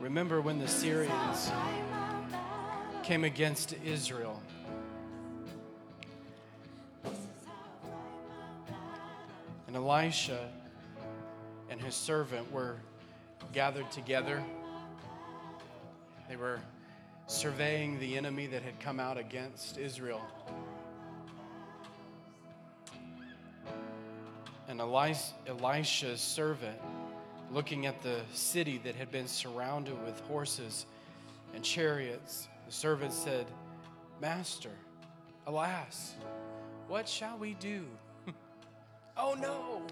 Remember when the Syrians came against Israel? And Elisha and his servant were gathered together. They were surveying the enemy that had come out against Israel. And Elisha's servant, looking at the city that had been surrounded with horses and chariots, the servant said, Master, alas, what shall we do? oh no!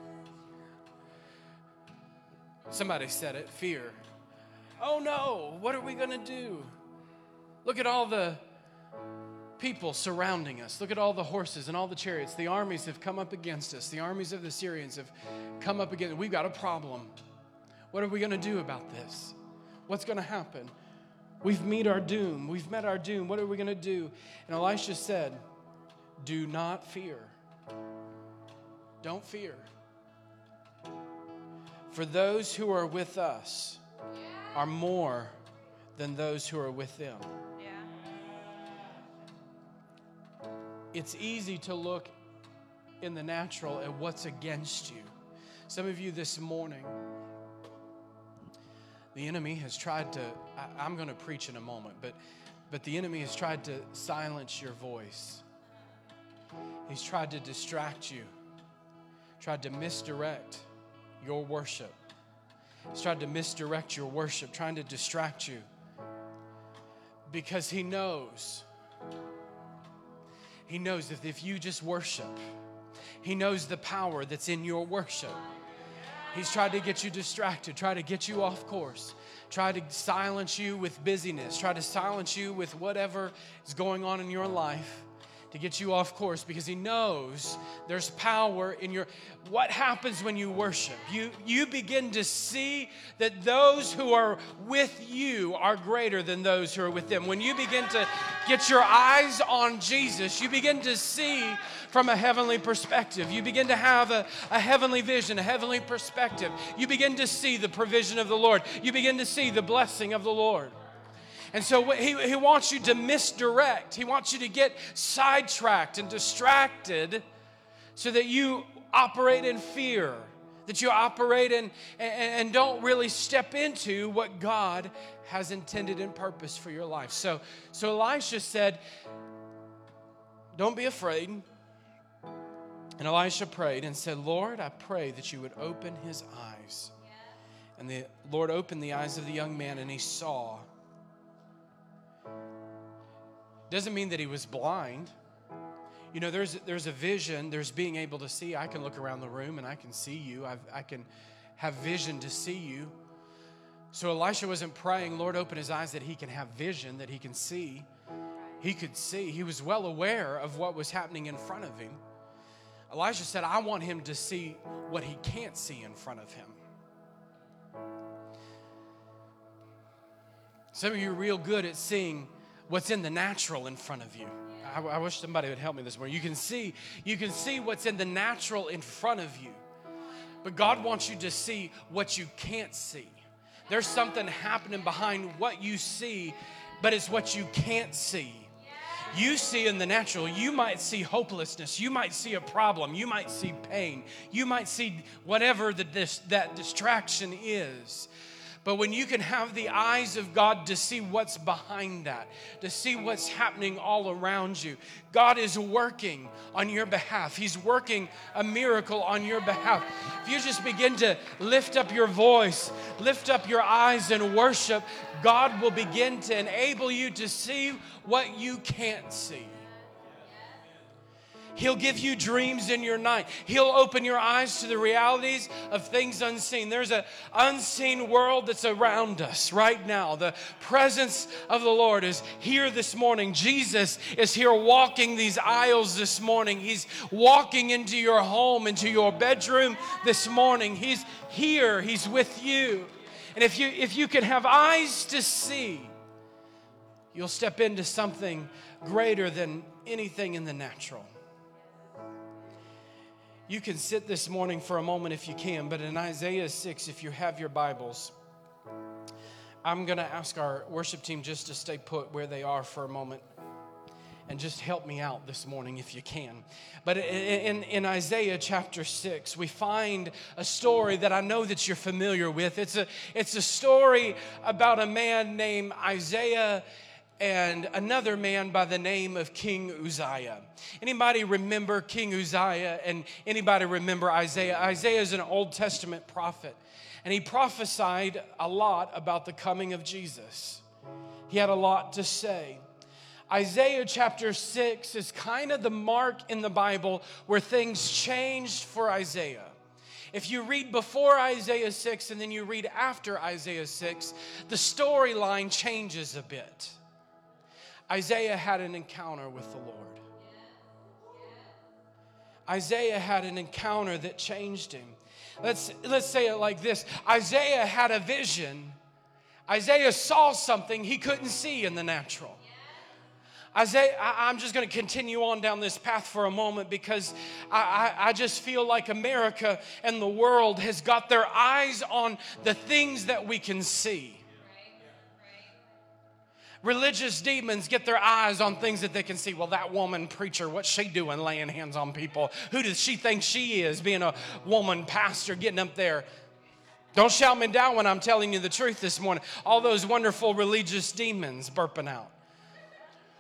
Somebody said it fear. Oh no, what are we going to do? Look at all the people surrounding us. Look at all the horses and all the chariots. The armies have come up against us. The armies of the Syrians have come up against us. We've got a problem. What are we going to do about this? What's going to happen? We've met our doom. We've met our doom. What are we going to do? And Elisha said, Do not fear. Don't fear. For those who are with us are more than those who are with them. it's easy to look in the natural at what's against you. Some of you this morning, the enemy has tried to, I, am going to preach in a moment, but, but the enemy has tried to silence your voice. He's tried to distract you, tried to misdirect your worship. He's tried to misdirect your worship, trying to distract you because he knows he knows that if you just worship, He knows the power that's in your worship. He's tried to get you distracted, try to get you off course, try to silence you with busyness, try to silence you with whatever is going on in your life to get you off course because he knows there's power in your what happens when you worship? You you begin to see that those who are with you are greater than those who are with them. When you begin to get your eyes on jesus you begin to see from a heavenly perspective. You begin to have a, a heavenly vision a heavenly perspective. You begin to see the provision of the lord. You begin to see the blessing of the lord and so he, he wants you to misdirect. He wants you to get sidetracked and distracted so that you operate in fear, that you operate in and, and don't really step into what God has intended and purpose for your life. So, so Elisha said, Don't be afraid. And Elisha prayed and said, Lord, I pray that you would open his eyes. And the Lord opened the eyes of the young man, and he saw. Doesn't mean that he was blind. You know, there's, there's a vision, there's being able to see. I can look around the room and I can see you, I've, I can have vision to see you. So Elisha wasn't praying, Lord, open his eyes that he can have vision, that he can see. He could see. He was well aware of what was happening in front of him. Elijah said, I want him to see what he can't see in front of him. Some of you are real good at seeing what's in the natural in front of you. I, I wish somebody would help me this morning. You can see, you can see what's in the natural in front of you. But God wants you to see what you can't see. There's something happening behind what you see, but it's what you can't see. You see in the natural, you might see hopelessness, you might see a problem, you might see pain, you might see whatever the, that distraction is. But when you can have the eyes of God to see what's behind that, to see what's happening all around you, God is working on your behalf. He's working a miracle on your behalf. If you just begin to lift up your voice, lift up your eyes and worship, God will begin to enable you to see what you can't see. He'll give you dreams in your night. He'll open your eyes to the realities of things unseen. There's an unseen world that's around us right now. The presence of the Lord is here this morning. Jesus is here walking these aisles this morning. He's walking into your home, into your bedroom this morning. He's here, He's with you. And if you if you can have eyes to see, you'll step into something greater than anything in the natural. You can sit this morning for a moment if you can, but in Isaiah 6, if you have your Bibles, I'm going to ask our worship team just to stay put where they are for a moment and just help me out this morning if you can. But in, in, Isaiah chapter 6, we find a story that I know that you're familiar with. It's a, it's a story about a man named Isaiah and another man by the name of King Uzziah. Anybody remember King Uzziah and anybody remember Isaiah? Isaiah is an Old Testament prophet and he prophesied a lot about the coming of Jesus. He had a lot to say. Isaiah chapter 6 is kind of the mark in the Bible where things changed for Isaiah. If you read before Isaiah 6 and then you read after Isaiah 6, the storyline changes a bit. Isaiah had an encounter with the Lord. Isaiah had an encounter that changed him. Let's, let's say it like this Isaiah had a vision. Isaiah saw something he couldn't see in the natural. Isaiah, I, am just going to continue on down this path for a moment because I, I, I just feel like America and the world has got their eyes on the things that we can see. Religious demons get their eyes on things that they can see. Well, that woman preacher, what's she doing laying hands on people? Who does she think she is being a woman pastor getting up there? Don't shout me down when I'm telling you the truth this morning. All those wonderful religious demons burping out.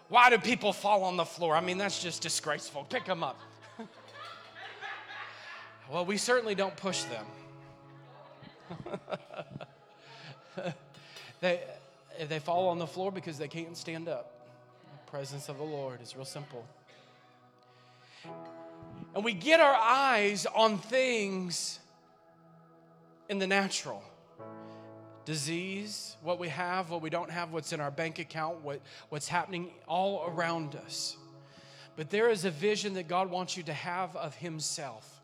Why do people fall on the floor? I mean, that's just disgraceful. Pick them up. well, we certainly don't push them. they, if they fall on the floor because they can't stand up. The presence of the Lord is real simple. And we get our eyes on things in the natural disease, what we have, what we don't have, what's in our bank account, what, what's happening all around us. But there is a vision that God wants you to have of Himself.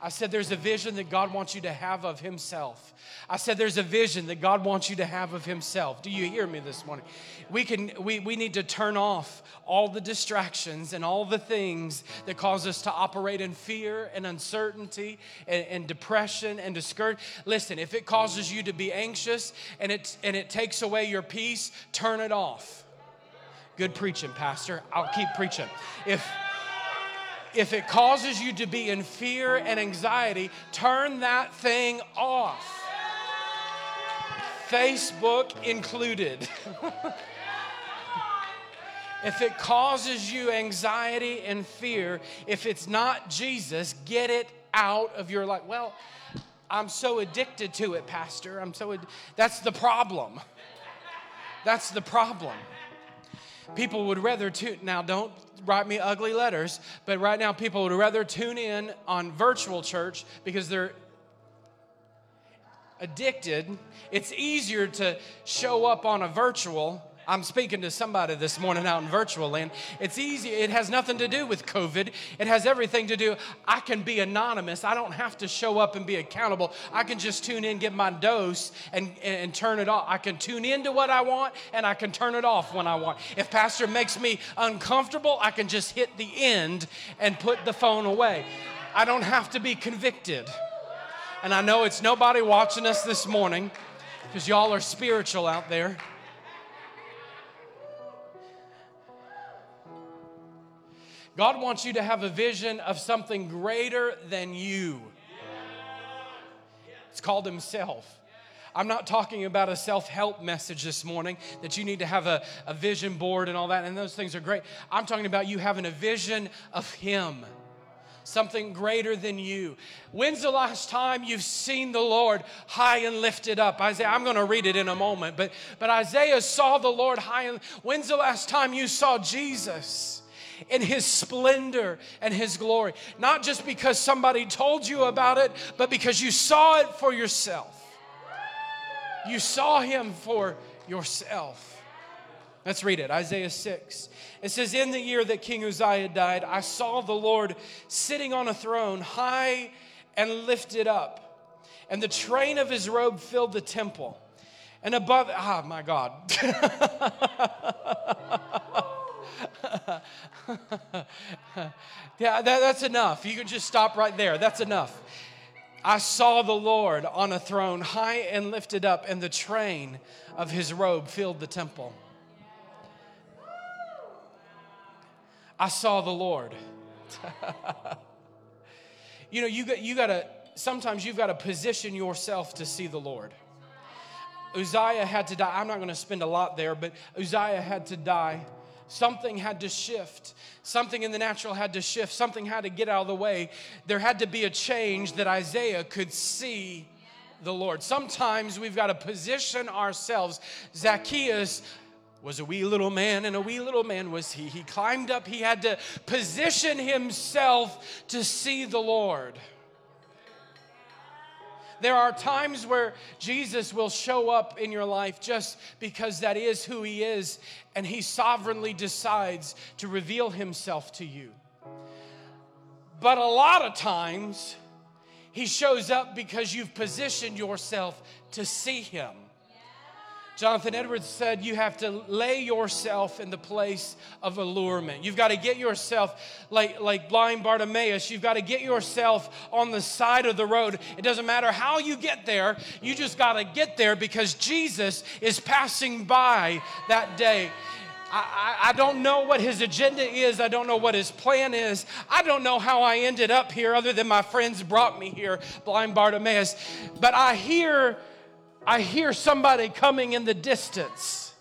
I said, There's a vision that God wants you to have of Himself. I said, There's a vision that God wants you to have of Himself. Do you hear me this morning? We, can, we, we need to turn off all the distractions and all the things that cause us to operate in fear and uncertainty and, and depression and discouragement. Listen, if it causes you to be anxious and it, and it takes away your peace, turn it off. Good preaching, Pastor. I'll keep preaching. If if it causes you to be in fear and anxiety, turn that thing off. Facebook included. if it causes you anxiety and fear, if it's not Jesus, get it out of your life. Well, I'm so addicted to it, Pastor. I'm so ad- that's the problem. That's the problem. People would rather tune now don't write me ugly letters, but right now people would rather tune in on virtual church because they're addicted. It's easier to show up on a virtual I'm speaking to somebody this morning out in virtual land. It's easy. It has nothing to do with COVID. It has everything to do. I can be anonymous. I don't have to show up and be accountable. I can just tune in, get my dose, and, and, and turn it off. I can tune into what I want, and I can turn it off when I want. If pastor makes me uncomfortable, I can just hit the end and put the phone away. I don't have to be convicted. And I know it's nobody watching us this morning because y'all are spiritual out there. God wants you to have a vision of something greater than you. It's called Himself. I'm not talking about a self help message this morning that you need to have a, a vision board and all that, and those things are great. I'm talking about you having a vision of Him, something greater than you. When's the last time you've seen the Lord high and lifted up? Isaiah, I'm going to read it in a moment, but, but Isaiah saw the Lord high and when's the last time you saw Jesus? In his splendor and his glory. Not just because somebody told you about it, but because you saw it for yourself. You saw him for yourself. Let's read it Isaiah 6. It says, In the year that King Uzziah died, I saw the Lord sitting on a throne, high and lifted up, and the train of his robe filled the temple. And above, ah, my God. yeah, that, that's enough. You can just stop right there. That's enough. I saw the Lord on a throne, high and lifted up, and the train of his robe filled the temple. I saw the Lord. you know, you got, you got to, sometimes you've got to position yourself to see the Lord. Uzziah had to die. I'm not going to spend a lot there, but Uzziah had to die. Something had to shift. Something in the natural had to shift. Something had to get out of the way. There had to be a change that Isaiah could see the Lord. Sometimes we've got to position ourselves. Zacchaeus was a wee little man, and a wee little man was he. He climbed up, he had to position himself to see the Lord. There are times where Jesus will show up in your life just because that is who he is, and he sovereignly decides to reveal himself to you. But a lot of times, he shows up because you've positioned yourself to see him. Jonathan Edwards said you have to lay yourself in the place of allurement. You've got to get yourself, like, like blind Bartimaeus, you've got to get yourself on the side of the road. It doesn't matter how you get there, you just got to get there because Jesus is passing by that day. I, I, I, don't know what his agenda is. I don't know what his plan is. I don't know how I ended up here, other than my friends brought me here, blind Bartimaeus. But I hear I hear somebody coming in the distance.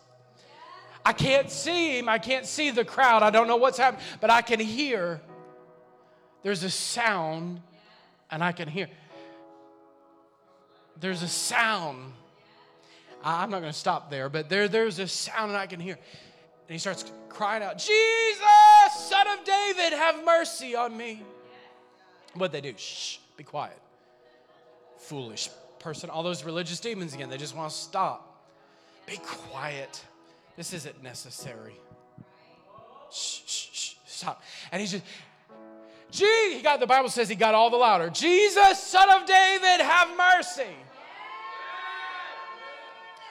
I can't see him. I can't see the crowd. I don't know what's happening, but I can hear there's a sound, and I can hear. There's a sound. I'm not going to stop there, but there, there's a sound, and I can hear. And he starts crying out, Jesus, son of David, have mercy on me. What they do? Shh, be quiet. Foolish person, all those religious demons again. They just want to stop. Be quiet. This isn't necessary. Shh, shh, shh, stop. And he's just, gee, he got, the Bible says he got all the louder. Jesus, son of David, have mercy.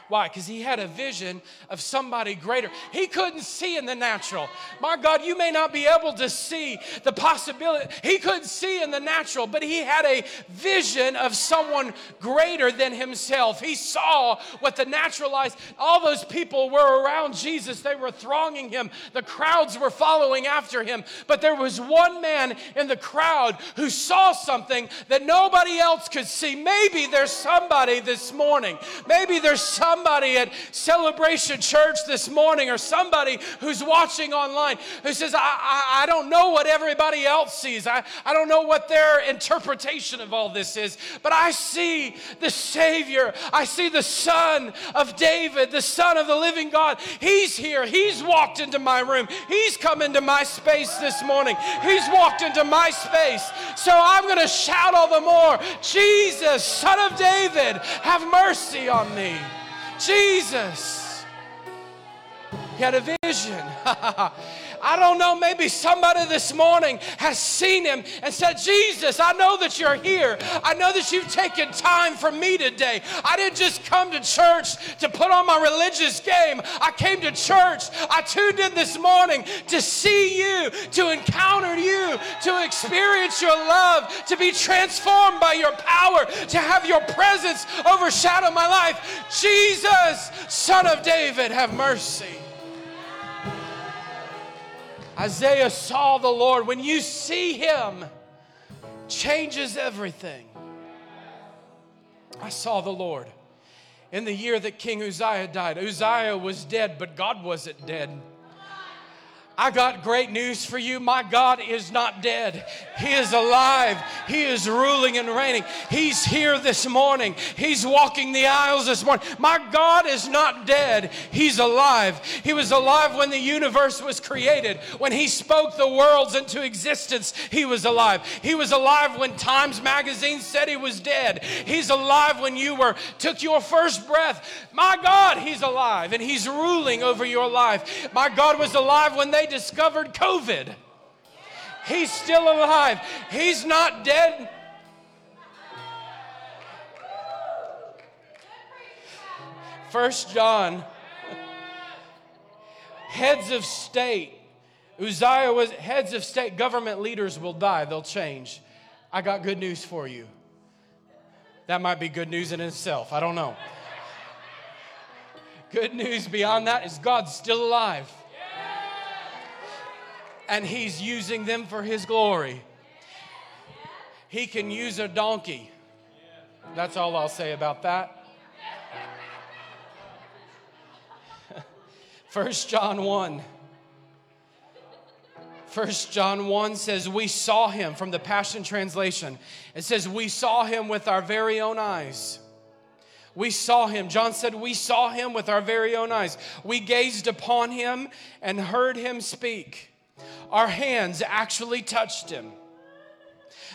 Why? Because he had a vision of somebody greater. He couldn't see in the natural. My God, you may not be able to see the possibility. He couldn't see in the natural, but he had a vision of someone greater than himself. He saw what the natural eyes, all those people were around Jesus. They were thronging him, the crowds were following after him. But there was one man in the crowd who saw something that nobody else could see. Maybe there's somebody this morning. Maybe there's some somebody at Celebration Church this morning or somebody who's watching online who says, I, I, I don't know what everybody else sees. I, I don't know what their interpretation of all this is, but I see the Savior. I see the Son of David, the Son of the living God. He's here. He's walked into my room. He's come into my space this morning. He's walked into my space. So I'm going to shout all the more Jesus, Son of David, have mercy on me. Jesus. He had a vision. I don't know, maybe somebody this morning has seen him and said, Jesus, I know that you're here. I know that you've taken time for me today. I didn't just come to church to put on my religious game. I came to church. I tuned in this morning to see you, to encounter you, to experience your love, to be transformed by your power, to have your presence overshadow my life. Jesus, Son of David, have mercy. Isaiah saw the Lord. When you see him, changes everything. I saw the Lord. In the year that King Uzziah died, Uzziah was dead, but God wasn't dead. I got great news for you. My God is not dead. He is alive. He is ruling and reigning. He's here this morning. He's walking the aisles this morning. My God is not dead. He's alive. He was alive when the universe was created. When He spoke the worlds into existence, He was alive. He was alive when Times Magazine said He was dead. He's alive when you were took your first breath. My God, He's alive and He's ruling over your life. My God was alive when they they discovered COVID. He's still alive. He's not dead. First John, heads of state. Uzziah was heads of state, government leaders will die, they'll change. I got good news for you. That might be good news in itself. I don't know. Good news beyond that is God's still alive. And He's using them for His glory. He can use a donkey. That's all I'll say about that. 1 John 1. 1 John 1 says, We saw him from the Passion Translation. It says, We saw him with our very own eyes. We saw him. John said, We saw him with our very own eyes. We gazed upon him and heard him speak. Our hands actually touched him.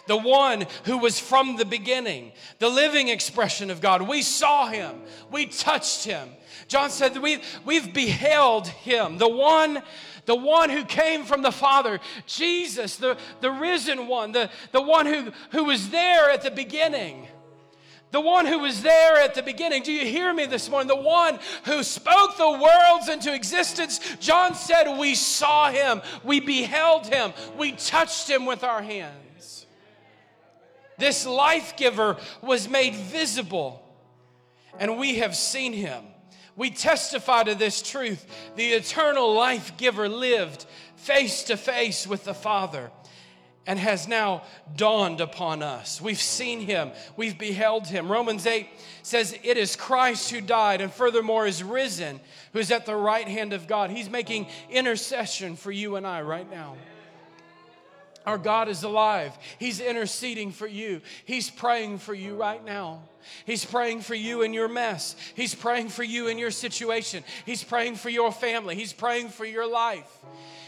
The one who was from the beginning, the living expression of God. We saw him. We touched him. John said we've, we've beheld him, the one the one who came from the Father, Jesus, the, the risen one, the, the one who, who was there at the beginning. The one who was there at the beginning. Do you hear me this morning? The one who spoke the worlds into existence. John said, We saw him, we beheld him, we touched him with our hands. This life giver was made visible, and we have seen him. We testify to this truth. The eternal life giver lived face to face with the Father and has now dawned upon us. We've seen him, we've beheld him. Romans 8 says, It is Christ who died and furthermore is risen, who is at the right hand of God. He's making intercession for you and I right now. Our God is alive. He's interceding for you. He's praying for you right now. He's praying for you in your mess. He's praying for you in your situation. He's praying for your family. He's praying for your life.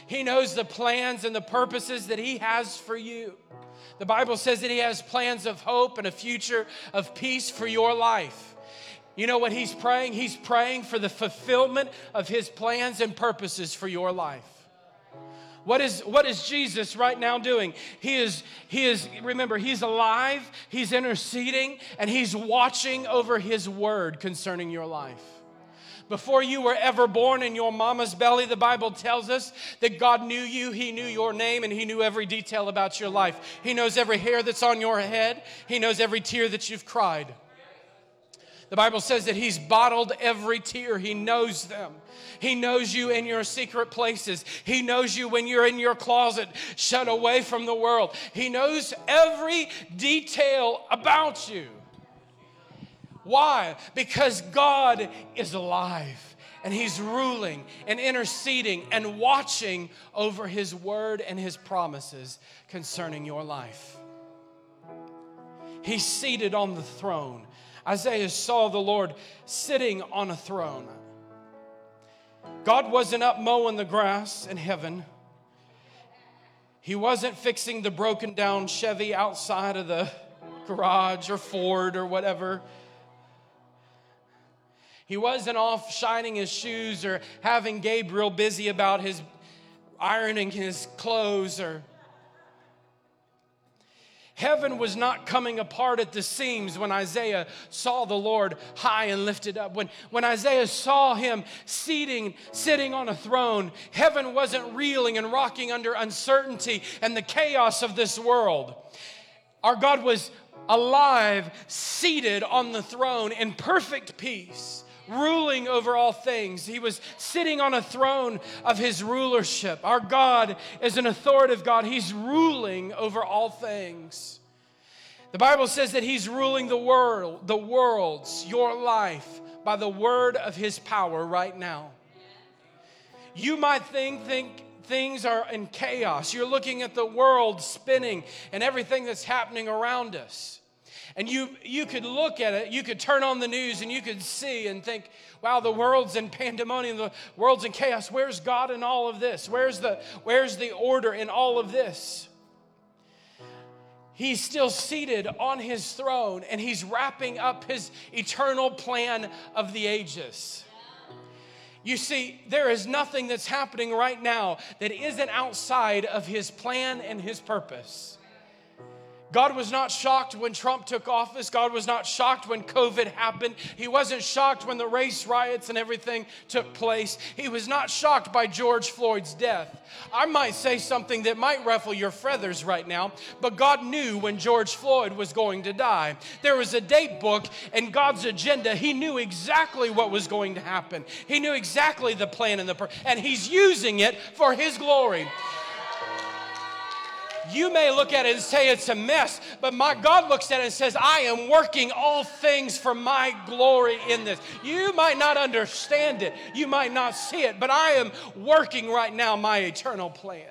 He knows the plans and the purposes that He has for you. The Bible says that He has plans of hope and a future of peace for your life. You know what He's praying? He's praying for the fulfillment of His plans and purposes for your life. What is, what is Jesus right now doing? He is, he is, remember, he's alive, he's interceding, and he's watching over his word concerning your life. Before you were ever born in your mama's belly, the Bible tells us that God knew you, He knew your name, and He knew every detail about your life. He knows every hair that's on your head, He knows every tear that you've cried. The Bible says that He's bottled every tear, He knows them. He knows you in your secret places. He knows you when you're in your closet, shut away from the world. He knows every detail about you. Why? Because God is alive and He's ruling and interceding and watching over His word and His promises concerning your life. He's seated on the throne. Isaiah saw the Lord sitting on a throne. God wasn't up mowing the grass in heaven. He wasn't fixing the broken down Chevy outside of the garage or Ford or whatever. He wasn't off shining his shoes or having Gabriel busy about his ironing his clothes or Heaven was not coming apart at the seams when Isaiah saw the Lord high and lifted up. When, when Isaiah saw him seating, sitting on a throne, heaven wasn't reeling and rocking under uncertainty and the chaos of this world. Our God was alive, seated on the throne in perfect peace ruling over all things. He was sitting on a throne of his rulership. Our God is an authoritative God, He's ruling over all things. The Bible says that He's ruling the world, the worlds, your life, by the word of His power right now. You might think, think things are in chaos. You're looking at the world spinning and everything that's happening around us. And you, you could look at it, you could turn on the news and you could see and think, wow, the world's in pandemonium, the world's in chaos. Where's God in all of this? Where's the, where's the order in all of this? He's still seated on his throne and he's wrapping up his eternal plan of the ages. You see, there is nothing that's happening right now that isn't outside of his plan and his purpose. God was not shocked when Trump took office. God was not shocked when COVID happened. He wasn't shocked when the race riots and everything took place. He was not shocked by George Floyd's death. I might say something that might ruffle your feathers right now, but God knew when George Floyd was going to die. There was a date book in God's agenda. He knew exactly what was going to happen. He knew exactly the plan and the per- and he's using it for his glory. You may look at it and say it's a mess, but my God looks at it and says, I am working all things for my glory in this. You might not understand it, you might not see it, but I am working right now my eternal plan.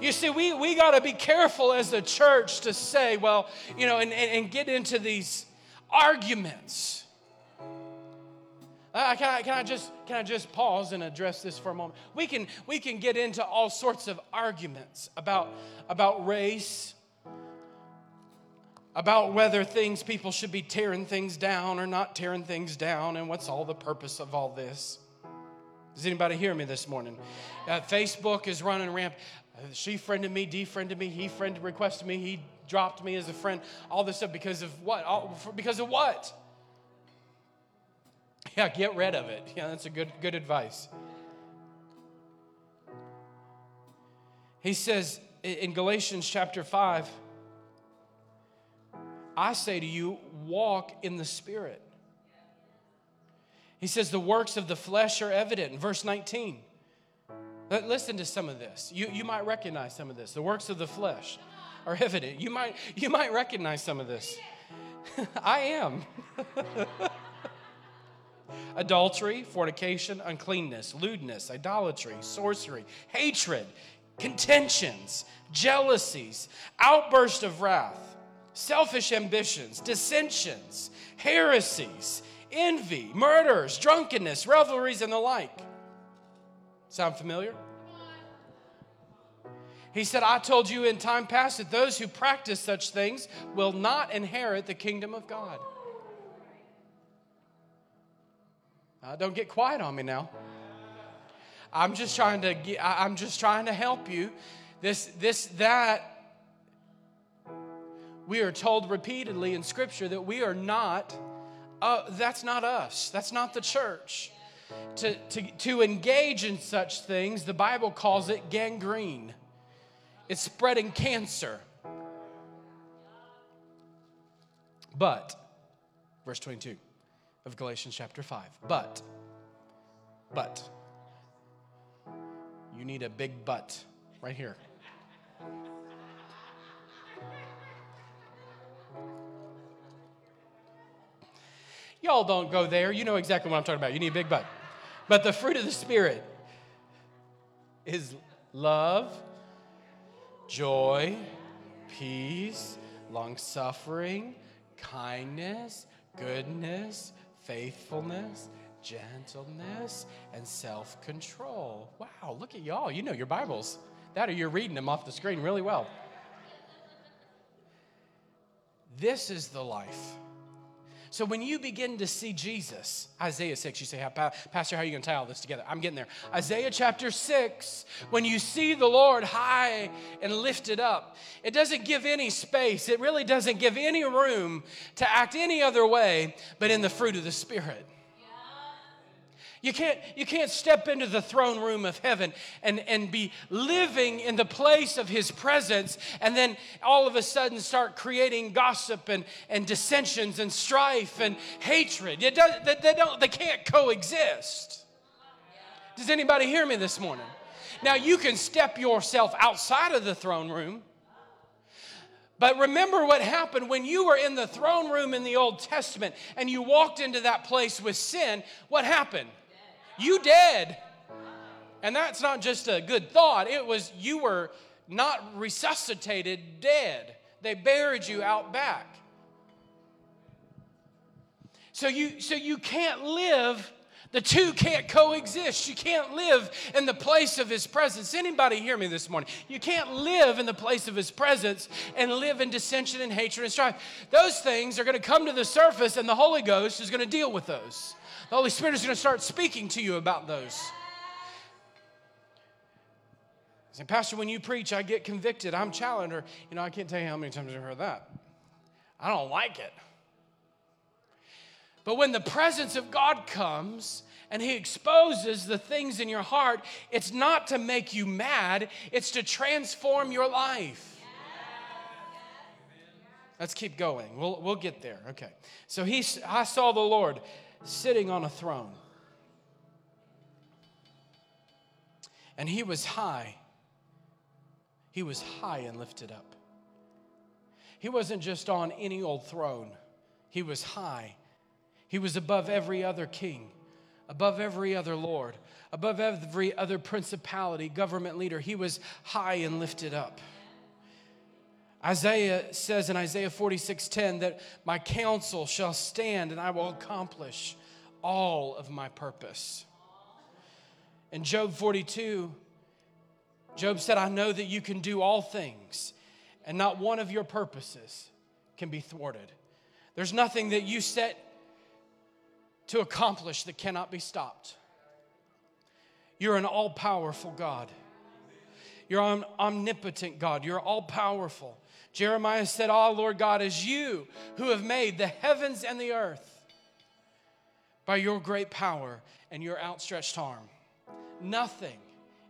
You see, we, we got to be careful as a church to say, well, you know, and, and, and get into these arguments uh, can, I, can, I just, can I just pause and address this for a moment? We can, we can get into all sorts of arguments about, about race, about whether things, people should be tearing things down or not tearing things down, and what's all the purpose of all this. Does anybody hear me this morning? Uh, Facebook is running ramp. Uh, she friended me, defriended me, he friended, requested me, he dropped me as a friend. All this stuff because of what? All, because of what? Yeah, get rid of it. Yeah, that's a good, good advice. He says in Galatians chapter 5, I say to you, walk in the Spirit. He says the works of the flesh are evident in verse 19. Listen to some of this. You, you might recognize some of this. The works of the flesh are evident. You might, you might recognize some of this. I am. adultery, fornication, uncleanness, lewdness, idolatry, sorcery, hatred, contentions, jealousies, outburst of wrath, selfish ambitions, dissensions, heresies, envy, murders, drunkenness, revelries, and the like. Sound familiar? He said, I told you in time past that those who practice such things will not inherit the kingdom of God. Uh, don't get quiet on me now. I'm just trying to get, I'm just trying to help you. This, this, that. We are told repeatedly in Scripture that we are not, uh, that's not us. That's not the church. To, to, to engage in such things, the Bible calls it gangrene. It's spreading cancer. But, verse 22 of Galatians chapter 5. But, but, you need a big but right here. Y'all don't go there. You know exactly what I'm talking about. You need a big but. But the fruit of the Spirit is love, joy, peace, long suffering, kindness, goodness, faithfulness, gentleness, and self control. Wow, look at y'all. You know your Bibles. That or you're reading them off the screen really well. This is the life so when you begin to see Jesus, Isaiah 6, you say, Pastor, how are you going to tie all this together? I'm getting there. Isaiah chapter 6, when you see the Lord high and lifted up, it doesn't give any space. It really doesn't give any room to act any other way but in the fruit of the Spirit. You can't, you can't step into the throne room of heaven and, and be living in the place of his presence and then all of a sudden start creating gossip and, and dissensions and strife and hatred. It does, they, they, don't, they can't coexist. Does anybody hear me this morning? Now, you can step yourself outside of the throne room. But remember what happened when you were in the throne room in the Old Testament and you walked into that place with sin. What happened? You dead. And that's not just a good thought, it was you were not resuscitated dead. They buried you out back. So you so you can't live the two can't coexist. You can't live in the place of his presence. Anybody hear me this morning? You can't live in the place of his presence and live in dissension and hatred and strife. Those things are going to come to the surface and the Holy Ghost is going to deal with those. The Holy Spirit is going to start speaking to you about those. Say, Pastor, when you preach, I get convicted. I'm challenged. Or, you know, I can't tell you how many times I've heard that. I don't like it. But when the presence of God comes and He exposes the things in your heart, it's not to make you mad, it's to transform your life. Let's keep going. We'll, we'll get there. Okay. So he, I saw the Lord sitting on a throne. And he was high. He was high and lifted up. He wasn't just on any old throne, he was high. He was above every other king, above every other lord, above every other principality, government leader. He was high and lifted up. Isaiah says in Isaiah 46:10 that my counsel shall stand and I will accomplish all of my purpose. In Job 42, Job said, I know that you can do all things, and not one of your purposes can be thwarted. There's nothing that you set to accomplish that cannot be stopped. You're an all powerful God. You're an omnipotent God. You're all powerful. Jeremiah said, Oh, Lord God, as you who have made the heavens and the earth by your great power and your outstretched arm. Nothing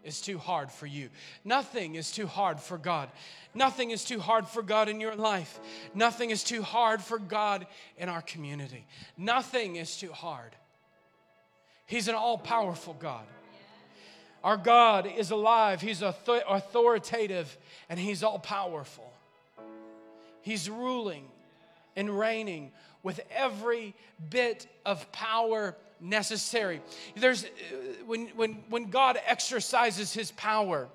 is too hard for you. Nothing is too hard for God. Nothing is too hard for God in your life. Nothing is too hard for God in our community. Nothing is too hard. He's an all powerful God. Our God is alive, He's authoritative, and He's all powerful. He's ruling and reigning with every bit of power necessary. There's, uh, when, when, when God exercises his power,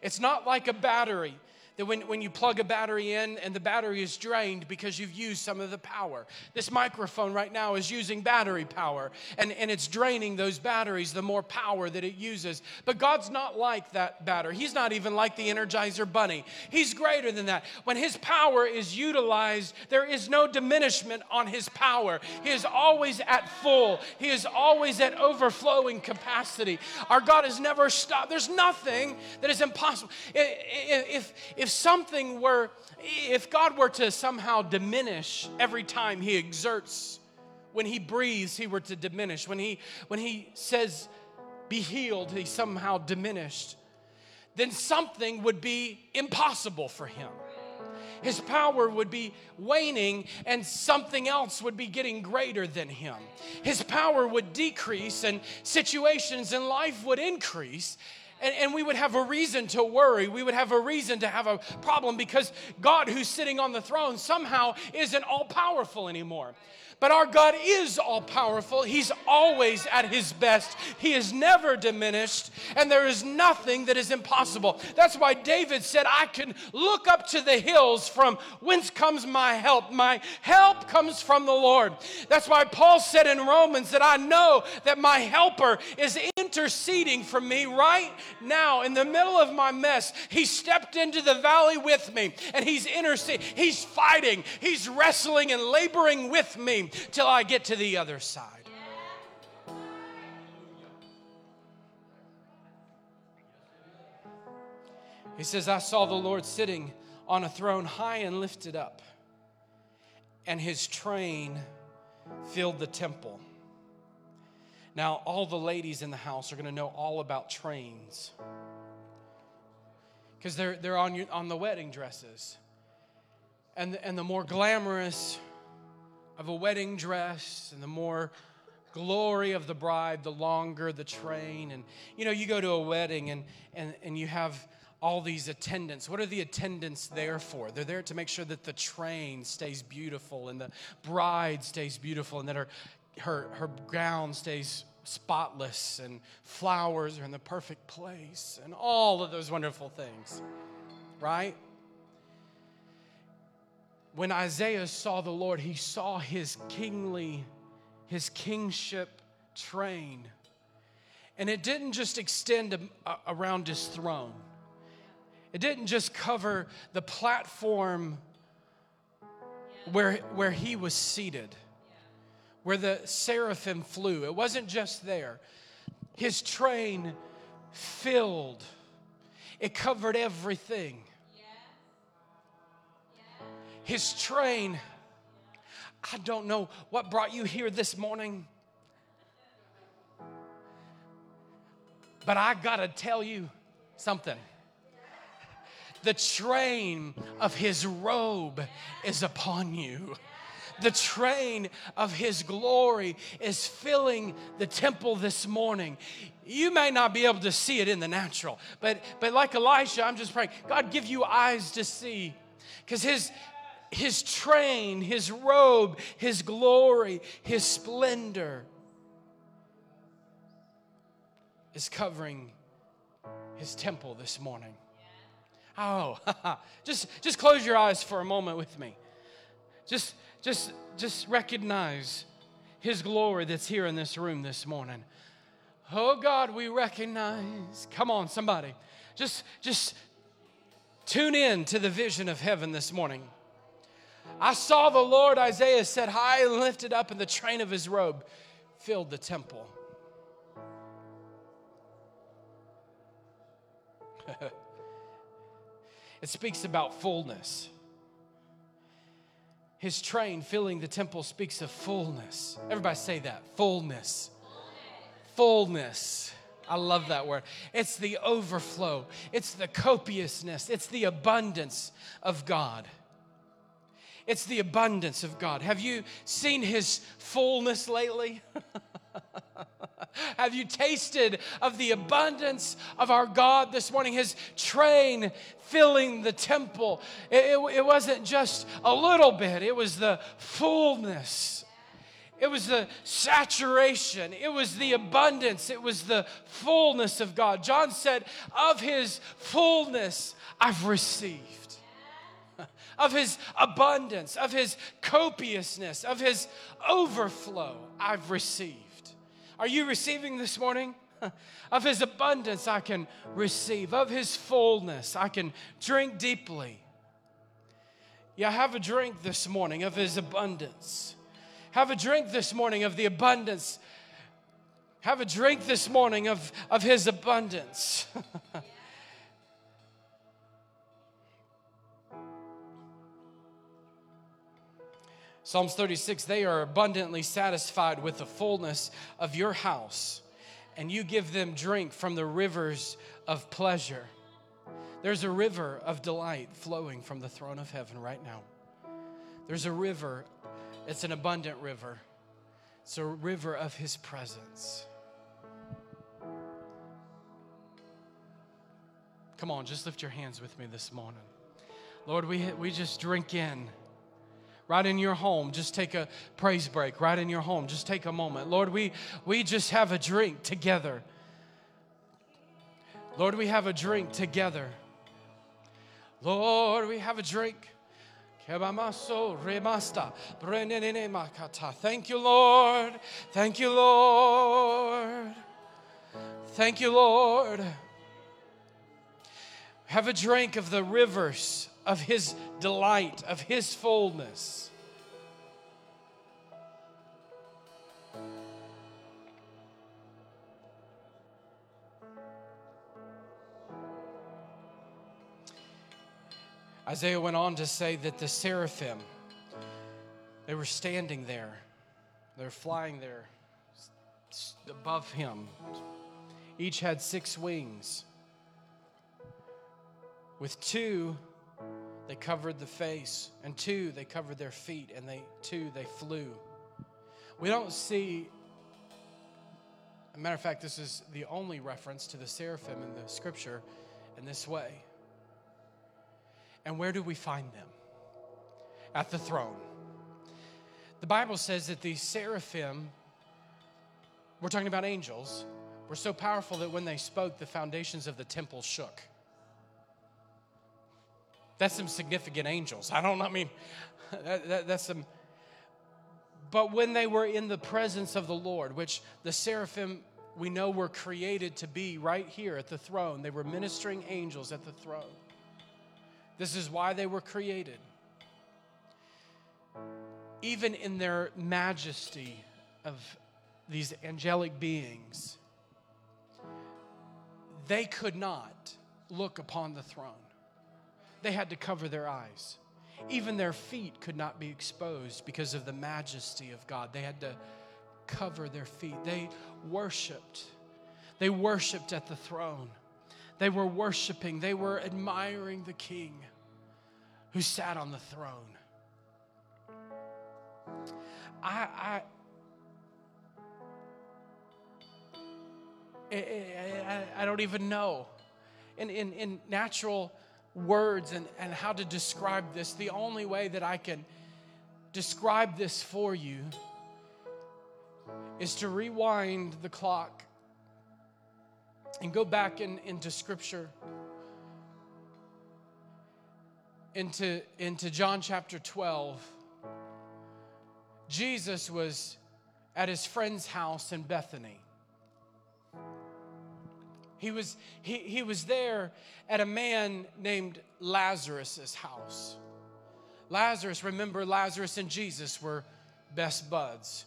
it's not like a battery that when, when you plug a battery in and the battery is drained because you've used some of the power. This microphone right now is using battery power and, and it's draining those batteries the more power that it uses. But God's not like that battery. He's not even like the Energizer Bunny. He's greater than that. When His power is utilized, there is no diminishment on His power. He is always at full, He is always at overflowing capacity. Our God has never stopped. There's nothing that is impossible. If, if something were, if God were to somehow diminish every time he exerts, when he breathes, he were to diminish. When he, when he says, be healed, he somehow diminished, then something would be impossible for him. His power would be waning and something else would be getting greater than him. His power would decrease and situations in life would increase and, and we would have a reason to worry. We would have a reason to have a problem because God, who's sitting on the throne, somehow isn't all powerful anymore. But our God is all powerful. He's always at his best. He is never diminished, and there is nothing that is impossible. That's why David said, I can look up to the hills from whence comes my help. My help comes from the Lord. That's why Paul said in Romans that I know that my helper is interceding for me right now in the middle of my mess. He stepped into the valley with me, and he's interceding. He's fighting. He's wrestling and laboring with me till I get to the other side. He says, I saw the Lord sitting on a throne high and lifted up, and his train filled the temple. Now, all the ladies in the house are going to know all about trains because they're, they're on, your, on the wedding dresses. And, and the more glamorous of a wedding dress and the more glory of the bride, the longer the train. And you know, you go to a wedding and, and, and you have all these attendants. What are the attendants there for? They're there to make sure that the train stays beautiful and the bride stays beautiful and that her, her, her gown stays spotless and flowers are in the perfect place and all of those wonderful things, right? When Isaiah saw the Lord, he saw his kingly, his kingship train. And it didn't just extend around his throne, it didn't just cover the platform where, where he was seated, where the seraphim flew. It wasn't just there. His train filled it covered everything. His train, I don't know what brought you here this morning, but I gotta tell you something. The train of his robe is upon you the train of his glory is filling the temple this morning. You may not be able to see it in the natural, but, but like Elisha, I'm just praying, God, give you eyes to see. Because his, his train, his robe, his glory, his splendor is covering his temple this morning. Oh, just, just close your eyes for a moment with me. Just just, just recognize His glory that's here in this room this morning. Oh God, we recognize. Come on, somebody. Just, just tune in to the vision of heaven this morning. I saw the Lord, Isaiah said, high and lifted up, and the train of his robe filled the temple. it speaks about fullness. His train filling the temple speaks of fullness. Everybody say that fullness. Fullness. I love that word. It's the overflow, it's the copiousness, it's the abundance of God. It's the abundance of God. Have you seen His fullness lately? Have you tasted of the abundance of our God this morning? His train filling the temple. It, it, it, wasn't just a little bit, it was the fullness. It was the saturation. It was the abundance. It was the fullness of God. John said, Of his fullness I've received. Of his abundance, of his copiousness, of his overflow, I've received. Are you receiving this morning? Of his abundance, I can receive. Of his fullness, I can drink deeply. Yeah, have a drink this morning of his abundance. Have a drink this morning of the abundance. Have a drink this morning of, of his abundance. Psalms 36 they are abundantly satisfied with the fullness of your house, and you give them drink from the rivers of pleasure. There's a river of delight flowing from the throne of heaven right now. There's a river, it's an abundant river, it's a river of His presence. Come on, just lift your hands with me this morning. Lord, we, we just drink in right in your home just take a praise break right in your home just take a moment lord we we just have a drink together lord we have a drink together lord we have a drink Thank you, Lord. Thank you, Lord. Thank you, Lord. Have a drink of the rivers of His delight, of His fullness. Isaiah went on to say that the seraphim, they were standing there, they're flying there above him. Each had six wings. With two, they covered the face, and two, they covered their feet, and they two, they flew. We don't see, a matter of fact, this is the only reference to the seraphim in the scripture in this way. And where do we find them? At the throne. The Bible says that these seraphim, we're talking about angels, were so powerful that when they spoke, the foundations of the temple shook. That's some significant angels. I don't I mean, that, that, that's some. But when they were in the presence of the Lord, which the seraphim we know were created to be right here at the throne, they were ministering angels at the throne. This is why they were created. Even in their majesty of these angelic beings, they could not look upon the throne. They had to cover their eyes. Even their feet could not be exposed because of the majesty of God. They had to cover their feet. They worshiped. They worshiped at the throne. They were worshiping. They were admiring the king who sat on the throne. I, I, I, I don't even know. In, in, in natural words and, and how to describe this, the only way that I can describe this for you is to rewind the clock and go back in, into Scripture, into, into John chapter 12. Jesus was at his friend's house in Bethany. He was, he, he was there at a man named Lazarus' house. Lazarus, remember, Lazarus and Jesus were best buds.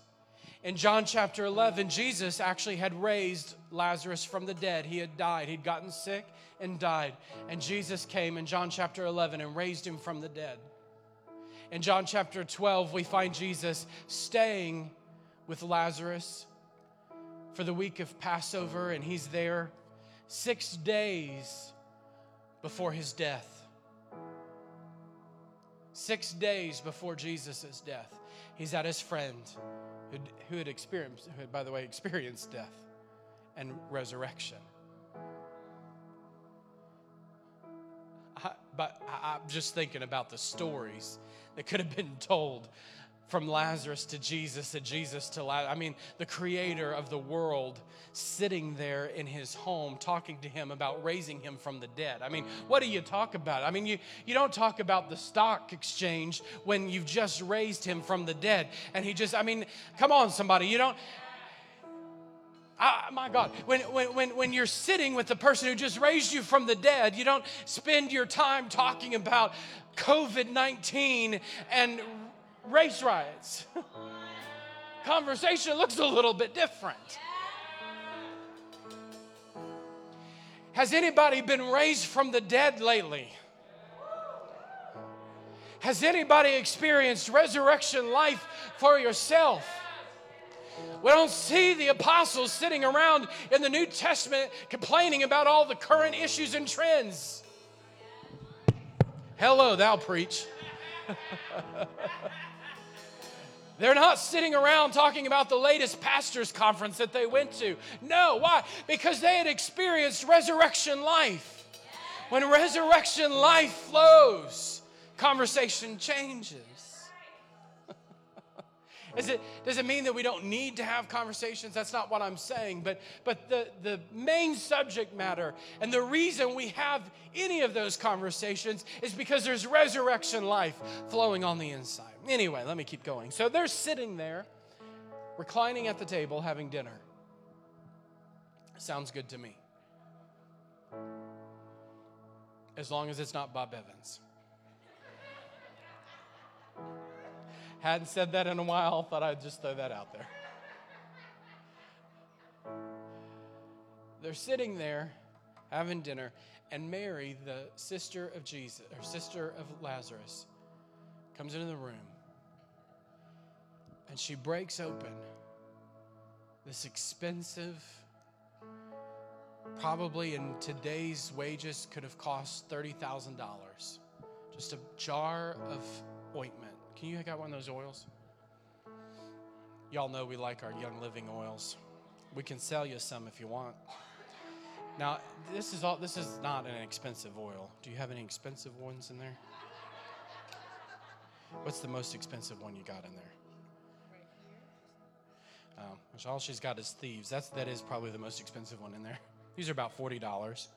In John chapter 11, Jesus actually had raised Lazarus from the dead. He had died, he'd gotten sick and died. And Jesus came in John chapter 11 and raised him from the dead. In John chapter 12, we find Jesus staying with Lazarus for the week of Passover, and he's there six days before his death. Six days before Jesus' death, he's at his friend who, who had experienced, who had, by the way, experienced death and resurrection. I, but I, I'm just thinking about the stories that could have been told from Lazarus to Jesus and Jesus to Lazarus. I mean, the creator of the world sitting there in his home talking to him about raising him from the dead. I mean, what do you talk about? I mean, you, you don't talk about the stock exchange when you've just raised him from the dead. And he just, I mean, come on, somebody, you don't. my God, when, when, when, when you're sitting with the person who just raised you from the dead, you don't spend your time talking about COVID 19 and race riots. Conversation looks a little bit different. Has anybody been raised from the dead lately? Has anybody experienced resurrection life for yourself? We don't see the apostles sitting around in the New Testament complaining about all the current issues and trends. Hello, thou preach. They're not sitting around talking about the latest pastors' conference that they went to. No, why? Because they had experienced resurrection life. When resurrection life flows, conversation changes. Is it, does it mean that we don't need to have conversations? That's not what I'm saying. But, but the, the main subject matter and the reason we have any of those conversations is because there's resurrection life flowing on the inside. Anyway, let me keep going. So they're sitting there, reclining at the table, having dinner. Sounds good to me. As long as it's not Bob Evans. Hadn't said that in a while, thought I'd just throw that out there. They're sitting there having dinner, and Mary, the sister of Jesus, or sister of Lazarus, comes into the room and she breaks open this expensive, probably in today's wages could have cost $30,000. Just a jar of ointment. Can you got one of those oils? Y'all know we like our Young Living oils. We can sell you some if you want. Now, this is all this is not an expensive oil. Do you have any expensive ones in there? What's the most expensive one you got in there? Um, all she's got is thieves. That's that is probably the most expensive one in there. These are about forty dollars.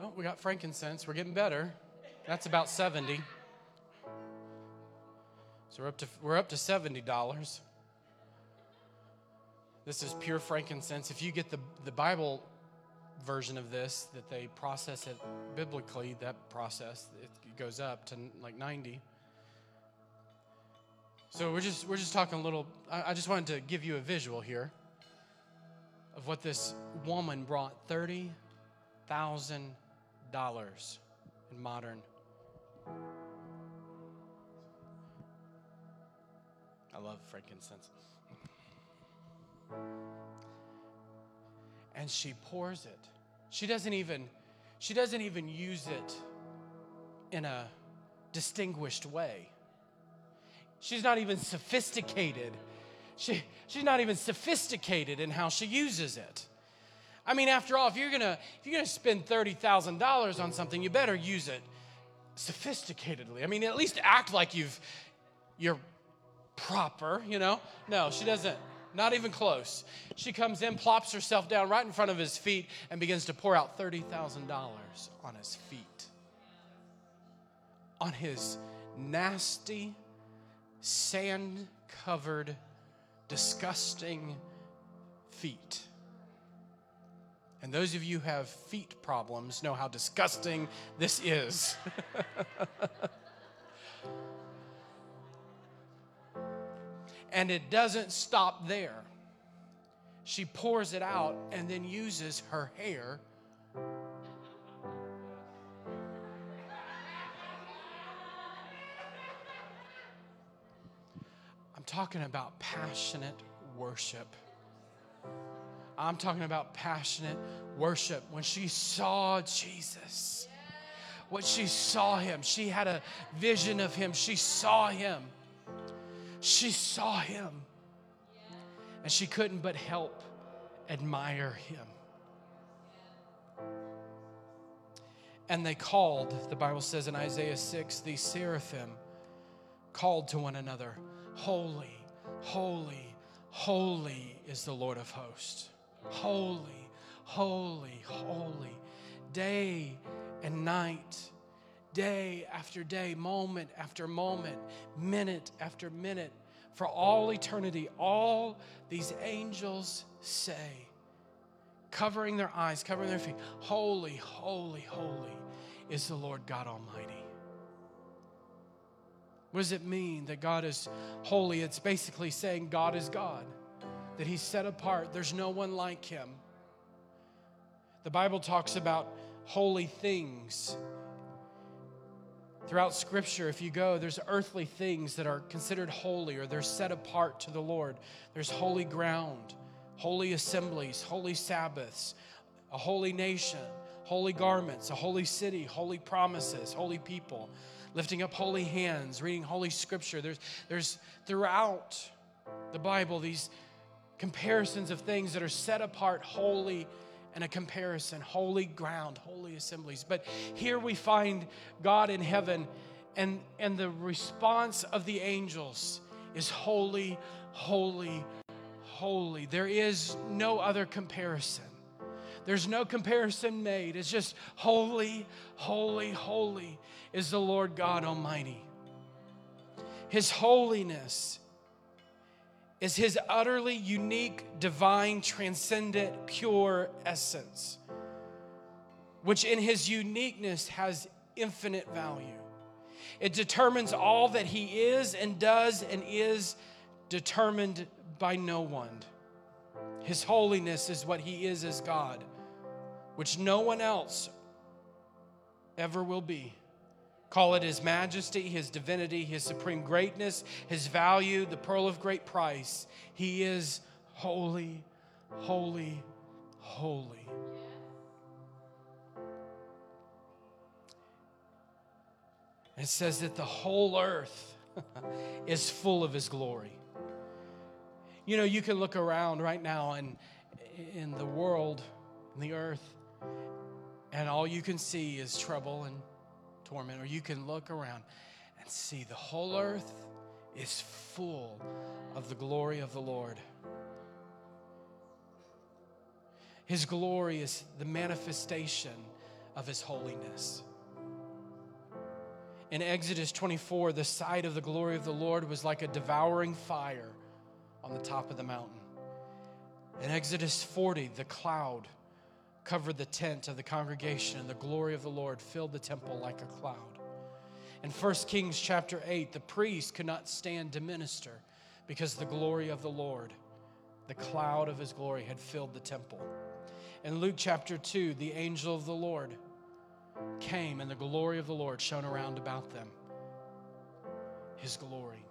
Oh, we got frankincense. We're getting better. That's about 70. So we're up to we're up to $70. This is pure frankincense. If you get the, the Bible version of this, that they process it biblically, that process, it goes up to like 90. So we're just we're just talking a little. I, I just wanted to give you a visual here of what this woman brought $30,000 in modern. I love frankincense. And she pours it. She doesn't even she doesn't even use it in a distinguished way. She's not even sophisticated. She, she's not even sophisticated in how she uses it. I mean, after all, if you're gonna if you're gonna spend thirty thousand dollars on something, you better use it sophisticatedly. I mean, at least act like you've you're proper, you know? No, she doesn't. Not even close. She comes in, plops herself down right in front of his feet, and begins to pour out $30,000 on his feet. On his nasty, sand covered, disgusting feet. And those of you who have feet problems know how disgusting this is. And it doesn't stop there. She pours it out and then uses her hair. I'm talking about passionate worship. I'm talking about passionate worship. When she saw Jesus, what she saw him, she had a vision of him, she saw him. She saw him and she couldn't but help admire him. And they called, the Bible says in Isaiah 6, the seraphim called to one another, Holy, holy, holy is the Lord of hosts. Holy, holy, holy, day and night day after day, moment after moment, minute after minute, for all eternity, all these angels say, covering their eyes, covering their feet, Holy, holy, holy is the Lord God Almighty. What does it mean that God is holy? It's basically saying God is God, that He's set apart. There's no one like Him. The Bible talks about holy things Throughout Scripture, if you go, there's earthly things that are considered holy or they're set apart to the Lord. There's holy ground, holy assemblies, holy Sabbaths, a holy nation, holy garments, a holy city, holy promises, holy people, lifting up holy hands, reading holy Scripture. There's, there's throughout the Bible these comparisons of things that are set apart, holy and a comparison holy ground, holy assemblies. But here we find God in heaven, and, and the response of the angels is holy, holy, holy. There is no other comparison. There's no comparison made. It's just holy, holy, holy is the Lord God Almighty. His holiness is his utterly unique, divine, transcendent, pure essence, which in his uniqueness has infinite value. It determines all that he is and does and is determined by no one. His holiness is what he is as God, which no one else ever will be. Call it His majesty, His divinity, His supreme greatness, His value, the pearl of great price. He is holy, holy, holy. It says that the whole earth is full of His glory. You know, you can look around right now and in the world, in the earth, and all you can see is trouble and torment, or you can look around and see the whole earth is full of the glory of the Lord. His glory is the manifestation of His holiness. In Exodus 24, the sight of the glory of the Lord was like a devouring fire on the top of the mountain. In Exodus 40, the cloud covered the tent of the congregation, and the glory of the Lord filled the temple like a cloud. In 1 Kings chapter 8, the priest could not stand to minister because the glory of the Lord The cloud of his glory had filled the temple. In Luke chapter 2, the angel of the Lord came, and the glory of the Lord shone around about them. His glory.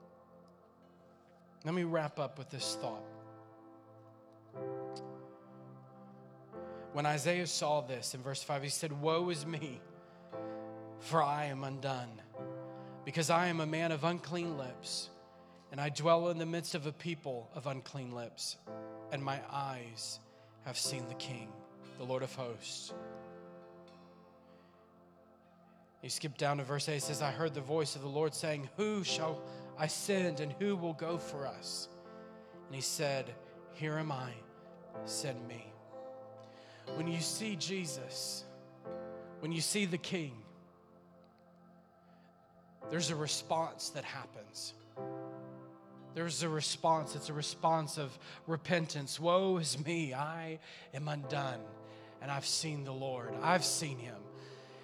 Let me wrap up with this thought. When Isaiah saw this in verse 5, he said, Woe is me, for I am undone, because I am a man of unclean lips, and I dwell in the midst of a people of unclean lips, and my eyes have seen the King, the Lord of hosts. You skip down to verse 8, it says, I heard the voice of the Lord saying, Who shall I send, and who will go for us? And he said, Here am I, send me. When you see Jesus, when you see the King, there's a response that happens. There's a response. It's a response of repentance. Woe is me, I am undone, and I've seen the Lord. I've seen him.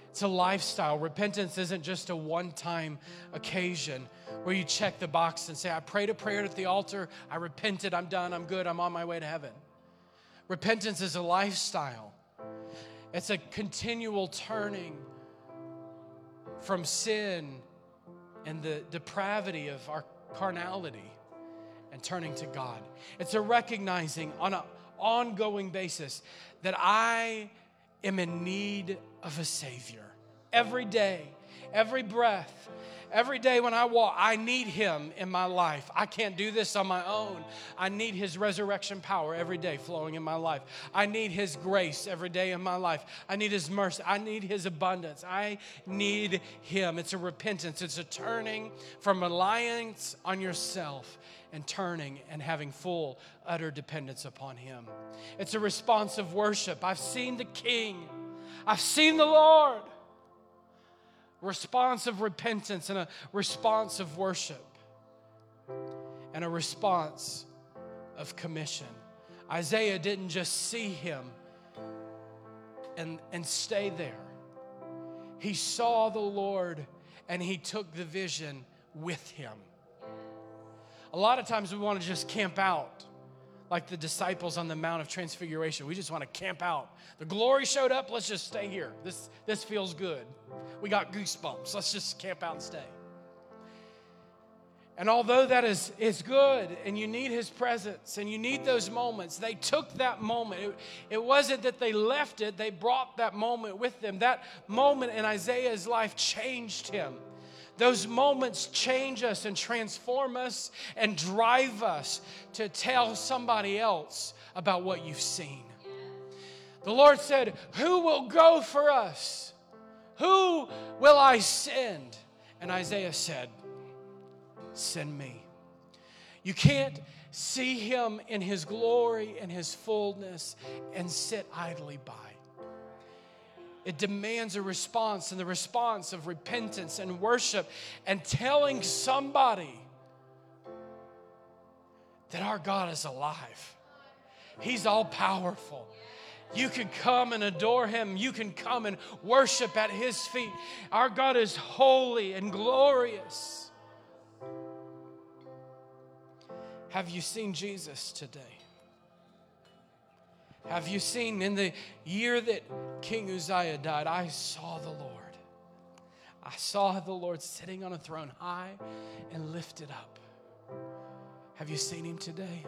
It's a lifestyle. Repentance isn't just a one time occasion where you check the box and say, I prayed a prayer at the altar, I repented, I'm done, I'm good, I'm on my way to heaven. Repentance is a lifestyle, it's a continual turning from sin and the depravity of our carnality and turning to God. It's a recognizing on an ongoing basis that I am in need of a Savior. Every day, every breath, Every day when I walk, I need Him in my life. I can't do this on my own. I need His resurrection power every day flowing in my life. I need His grace every day in my life. I need His mercy. I need His abundance. I need Him. It's a repentance, it's a turning from reliance on yourself and turning and having full, utter dependence upon Him. It's a response of worship. I've seen the King, I've seen the Lord response of repentance and a response of worship and a response of commission. Isaiah didn't just see him and, and stay there, he saw the Lord and he took the vision with him. A lot of times we want to just camp out like the disciples on the Mount of Transfiguration. We just want to camp out. The glory showed up, let's just stay here. This, this feels good. We got goosebumps. Let's just camp out and stay. And although that is, is good and you need his presence and you need those moments, they took that moment. It, it wasn't that they left it, they brought that moment with them. That moment in Isaiah's life changed him. Those moments change us and transform us and drive us to tell somebody else about what you've seen. The Lord said, Who will go for us? Who will I send? And Isaiah said, Send me. You can't see him in his glory and his fullness and sit idly by. It demands a response, and the response of repentance and worship and telling somebody that our God is alive. He's all powerful. You can come and adore Him. You can come and worship at His feet. Our God is holy and glorious. Have you seen Jesus today? Have you seen in the year that King Uzziah died? I saw the Lord. I saw the Lord sitting on a throne high and lifted up. Have you seen him today?